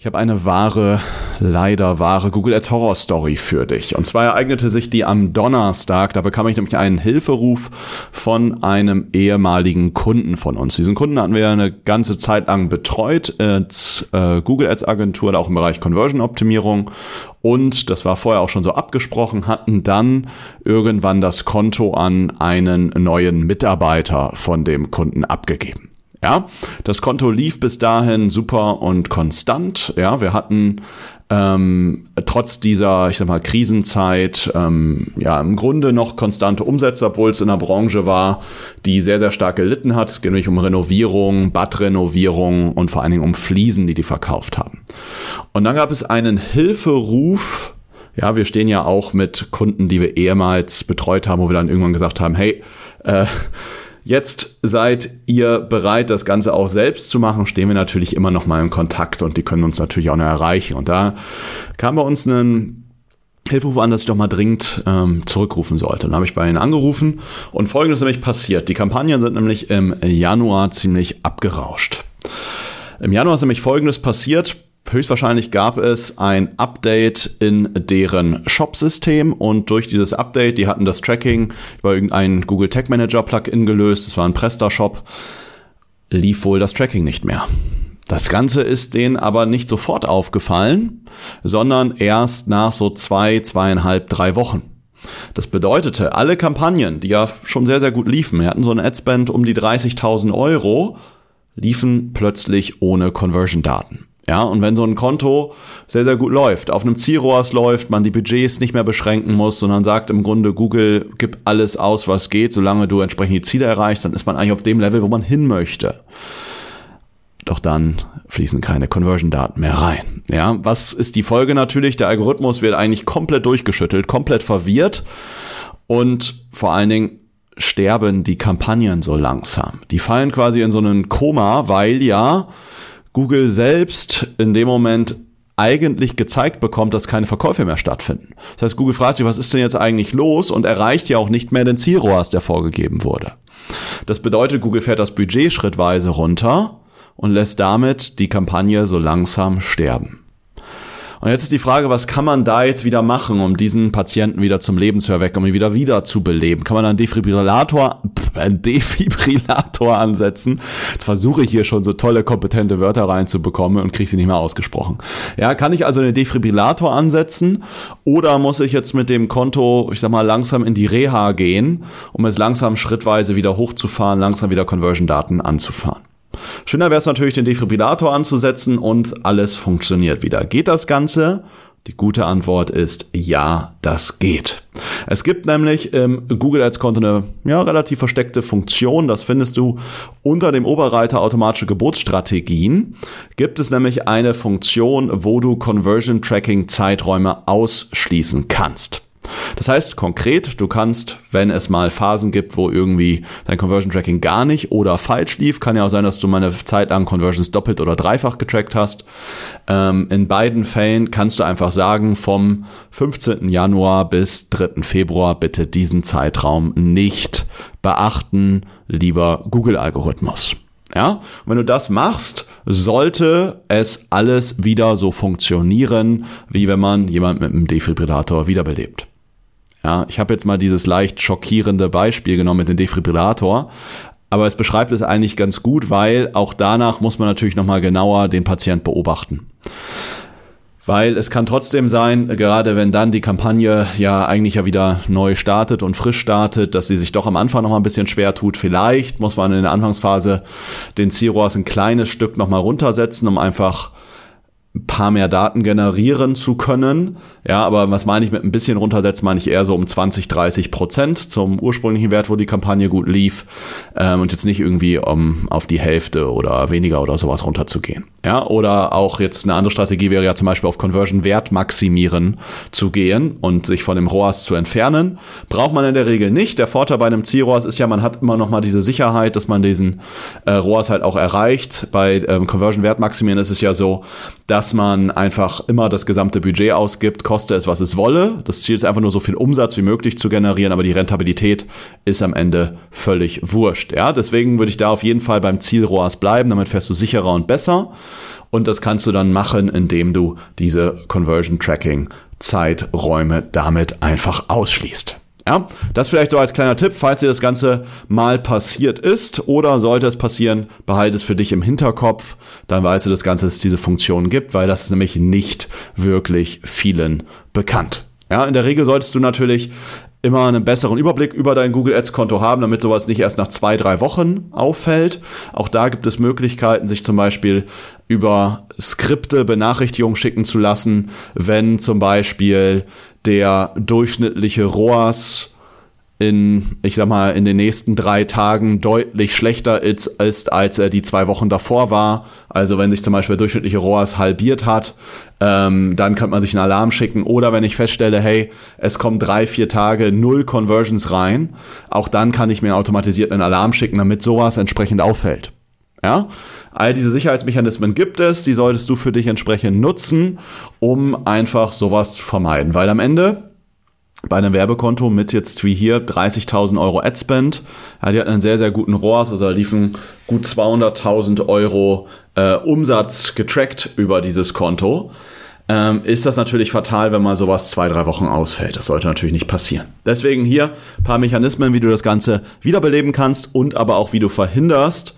Ich habe eine wahre, leider wahre Google Ads Horror Story für dich. Und zwar ereignete sich die am Donnerstag. Da bekam ich nämlich einen Hilferuf von einem ehemaligen Kunden von uns. Diesen Kunden hatten wir eine ganze Zeit lang betreut als äh, Google Ads Agentur, auch im Bereich Conversion Optimierung. Und das war vorher auch schon so abgesprochen, hatten dann irgendwann das Konto an einen neuen Mitarbeiter von dem Kunden abgegeben. Ja, das Konto lief bis dahin super und konstant. Ja, wir hatten ähm, trotz dieser, ich sag mal, Krisenzeit, ähm, ja, im Grunde noch konstante Umsätze, obwohl es in einer Branche war, die sehr, sehr stark gelitten hat. Es geht nämlich um Renovierung, Badrenovierung und vor allen Dingen um Fliesen, die die verkauft haben. Und dann gab es einen Hilferuf. Ja, wir stehen ja auch mit Kunden, die wir ehemals betreut haben, wo wir dann irgendwann gesagt haben, hey, äh, Jetzt seid ihr bereit, das Ganze auch selbst zu machen, stehen wir natürlich immer noch mal in Kontakt und die können uns natürlich auch noch erreichen. Und da kam bei uns ein Hilferuf an, dass ich doch mal dringend ähm, zurückrufen sollte. Dann habe ich bei ihnen angerufen und folgendes nämlich passiert. Die Kampagnen sind nämlich im Januar ziemlich abgerauscht. Im Januar ist nämlich folgendes passiert höchstwahrscheinlich gab es ein Update in deren Shop-System und durch dieses Update, die hatten das Tracking über irgendein Google Tag Manager Plugin gelöst, das war ein Presta-Shop, lief wohl das Tracking nicht mehr. Das Ganze ist denen aber nicht sofort aufgefallen, sondern erst nach so zwei, zweieinhalb, drei Wochen. Das bedeutete, alle Kampagnen, die ja schon sehr, sehr gut liefen, wir hatten so ein Adspend um die 30.000 Euro, liefen plötzlich ohne Conversion-Daten. Ja, und wenn so ein Konto sehr, sehr gut läuft, auf einem Zielrohrs läuft, man die Budgets nicht mehr beschränken muss, sondern sagt im Grunde, Google gibt alles aus, was geht, solange du entsprechend die Ziele erreichst, dann ist man eigentlich auf dem Level, wo man hin möchte. Doch dann fließen keine Conversion-Daten mehr rein. Ja, was ist die Folge natürlich? Der Algorithmus wird eigentlich komplett durchgeschüttelt, komplett verwirrt und vor allen Dingen sterben die Kampagnen so langsam. Die fallen quasi in so einen Koma, weil ja Google selbst in dem Moment eigentlich gezeigt bekommt, dass keine Verkäufe mehr stattfinden. Das heißt, Google fragt sich, was ist denn jetzt eigentlich los und erreicht ja auch nicht mehr den Zielrohrs, der vorgegeben wurde. Das bedeutet, Google fährt das Budget schrittweise runter und lässt damit die Kampagne so langsam sterben. Und jetzt ist die Frage, was kann man da jetzt wieder machen, um diesen Patienten wieder zum Leben zu erwecken, um ihn wieder wieder zu beleben? Kann man einen Defibrillator, einen Defibrillator ansetzen? Jetzt versuche ich hier schon so tolle, kompetente Wörter reinzubekommen und kriege sie nicht mehr ausgesprochen. Ja, kann ich also einen Defibrillator ansetzen oder muss ich jetzt mit dem Konto, ich sag mal, langsam in die Reha gehen, um es langsam schrittweise wieder hochzufahren, langsam wieder Conversion-Daten anzufahren? Schöner wäre es natürlich, den Defibrillator anzusetzen und alles funktioniert wieder. Geht das Ganze? Die gute Antwort ist ja, das geht. Es gibt nämlich im Google Ads Konto eine ja, relativ versteckte Funktion, das findest du unter dem Oberreiter automatische Geburtsstrategien. Gibt es nämlich eine Funktion, wo du Conversion Tracking Zeiträume ausschließen kannst. Das heißt konkret, du kannst, wenn es mal Phasen gibt, wo irgendwie dein Conversion Tracking gar nicht oder falsch lief, kann ja auch sein, dass du mal eine Zeit lang Conversions doppelt oder dreifach getrackt hast. Ähm, in beiden Fällen kannst du einfach sagen, vom 15. Januar bis 3. Februar bitte diesen Zeitraum nicht beachten, lieber Google-Algorithmus. Ja, wenn du das machst, sollte es alles wieder so funktionieren, wie wenn man jemand mit einem Defibrillator wiederbelebt. Ja, ich habe jetzt mal dieses leicht schockierende Beispiel genommen mit dem Defibrillator, aber es beschreibt es eigentlich ganz gut, weil auch danach muss man natürlich nochmal genauer den Patient beobachten. Weil es kann trotzdem sein, gerade wenn dann die Kampagne ja eigentlich ja wieder neu startet und frisch startet, dass sie sich doch am Anfang noch mal ein bisschen schwer tut. Vielleicht muss man in der Anfangsphase den CROAS ein kleines Stück noch mal runtersetzen, um einfach ein paar mehr Daten generieren zu können. Ja, aber was meine ich mit ein bisschen runtersetzen, meine ich eher so um 20, 30 Prozent zum ursprünglichen Wert, wo die Kampagne gut lief ähm, und jetzt nicht irgendwie um auf die Hälfte oder weniger oder sowas runterzugehen. Ja, oder auch jetzt eine andere Strategie wäre ja zum Beispiel auf Conversion Wert maximieren zu gehen und sich von dem ROAS zu entfernen. Braucht man in der Regel nicht. Der Vorteil bei einem Ziel-ROAS ist ja, man hat immer noch mal diese Sicherheit, dass man diesen äh, ROAS halt auch erreicht. Bei ähm, Conversion Wert maximieren ist es ja so, dass dass man einfach immer das gesamte Budget ausgibt, koste es, was es wolle. Das Ziel ist einfach nur so viel Umsatz wie möglich zu generieren, aber die Rentabilität ist am Ende völlig wurscht. Ja, deswegen würde ich da auf jeden Fall beim Ziel ROAS bleiben, damit fährst du sicherer und besser. Und das kannst du dann machen, indem du diese Conversion Tracking Zeiträume damit einfach ausschließt. Ja, das vielleicht so als kleiner Tipp, falls dir das Ganze mal passiert ist oder sollte es passieren, behalte es für dich im Hinterkopf, dann weißt du das Ganze, dass es diese Funktion gibt, weil das ist nämlich nicht wirklich vielen bekannt. Ja, in der Regel solltest du natürlich immer einen besseren Überblick über dein Google Ads Konto haben, damit sowas nicht erst nach zwei, drei Wochen auffällt. Auch da gibt es Möglichkeiten, sich zum Beispiel über Skripte Benachrichtigungen schicken zu lassen, wenn zum Beispiel der durchschnittliche ROAS in, ich sag mal, in den nächsten drei Tagen deutlich schlechter ist, ist, als er die zwei Wochen davor war. Also wenn sich zum Beispiel durchschnittliche ROAS halbiert hat, ähm, dann kann man sich einen Alarm schicken. Oder wenn ich feststelle, hey, es kommen drei, vier Tage null Conversions rein, auch dann kann ich mir automatisiert einen Alarm schicken, damit sowas entsprechend auffällt. Ja, all diese Sicherheitsmechanismen gibt es, die solltest du für dich entsprechend nutzen, um einfach sowas zu vermeiden. Weil am Ende bei einem Werbekonto mit jetzt wie hier 30.000 Euro Adspend, ja, die hatten einen sehr, sehr guten ROAS, also da liefen gut 200.000 Euro äh, Umsatz getrackt über dieses Konto ähm, ist das natürlich fatal, wenn mal sowas zwei, drei Wochen ausfällt. Das sollte natürlich nicht passieren. Deswegen hier ein paar Mechanismen, wie du das Ganze wiederbeleben kannst und aber auch wie du verhinderst,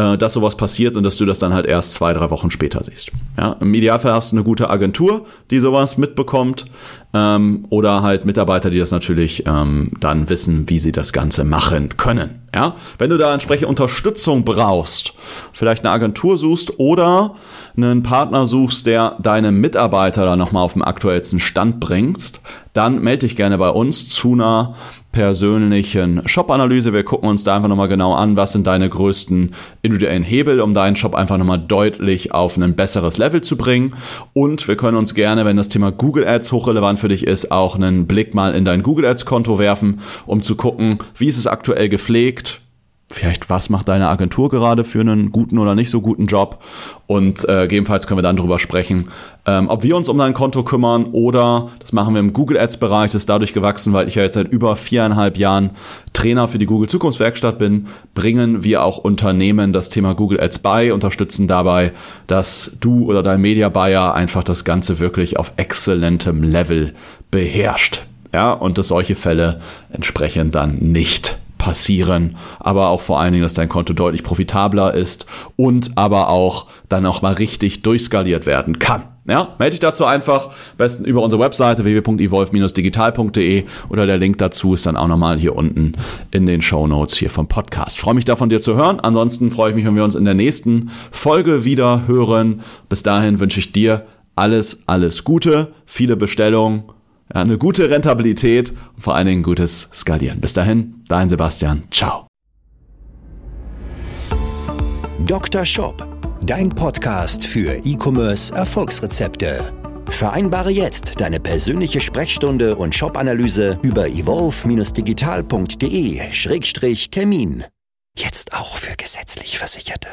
äh, dass sowas passiert und dass du das dann halt erst zwei, drei Wochen später siehst. Ja, Im Idealfall hast du eine gute Agentur, die sowas mitbekommt ähm, oder halt Mitarbeiter, die das natürlich ähm, dann wissen, wie sie das Ganze machen können. Ja, wenn du da entsprechend Unterstützung brauchst, vielleicht eine Agentur suchst oder einen Partner suchst, der deine Mitarbeiter da nochmal auf dem aktuellsten Stand bringst, dann melde dich gerne bei uns zu einer persönlichen Shop-Analyse. Wir gucken uns da einfach nochmal genau an, was sind deine größten individuellen Hebel, um deinen Shop einfach nochmal deutlich auf ein besseres Level zu bringen. Und wir können uns gerne, wenn das Thema Google Ads hochrelevant für dich ist, auch einen Blick mal in dein Google Ads Konto werfen, um zu gucken, wie ist es aktuell gepflegt, vielleicht was macht deine Agentur gerade für einen guten oder nicht so guten Job und äh, gegebenenfalls können wir dann darüber sprechen, ähm, ob wir uns um dein Konto kümmern oder das machen wir im Google Ads Bereich, das ist dadurch gewachsen, weil ich ja jetzt seit über viereinhalb Jahren Trainer für die Google Zukunftswerkstatt bin, bringen wir auch Unternehmen das Thema Google Ads bei, unterstützen dabei, dass du oder dein Media Buyer einfach das Ganze wirklich auf exzellentem Level beherrscht. Ja, und dass solche Fälle entsprechend dann nicht passieren, aber auch vor allen Dingen, dass dein Konto deutlich profitabler ist und aber auch dann auch mal richtig durchskaliert werden kann. Ja, melde dich dazu einfach, besten über unsere Webseite www.evolve-digital.de oder der Link dazu ist dann auch nochmal hier unten in den Show Notes hier vom Podcast. Freue mich da von dir zu hören. Ansonsten freue ich mich, wenn wir uns in der nächsten Folge wieder hören. Bis dahin wünsche ich dir alles, alles Gute, viele Bestellungen eine gute Rentabilität und vor allen Dingen gutes Skalieren. Bis dahin, dein Sebastian. Ciao. Dr. Shop, dein Podcast für E-Commerce Erfolgsrezepte. Vereinbare jetzt deine persönliche Sprechstunde und Shop-Analyse über evolve-digital.de-termin. Jetzt auch für gesetzlich Versicherte.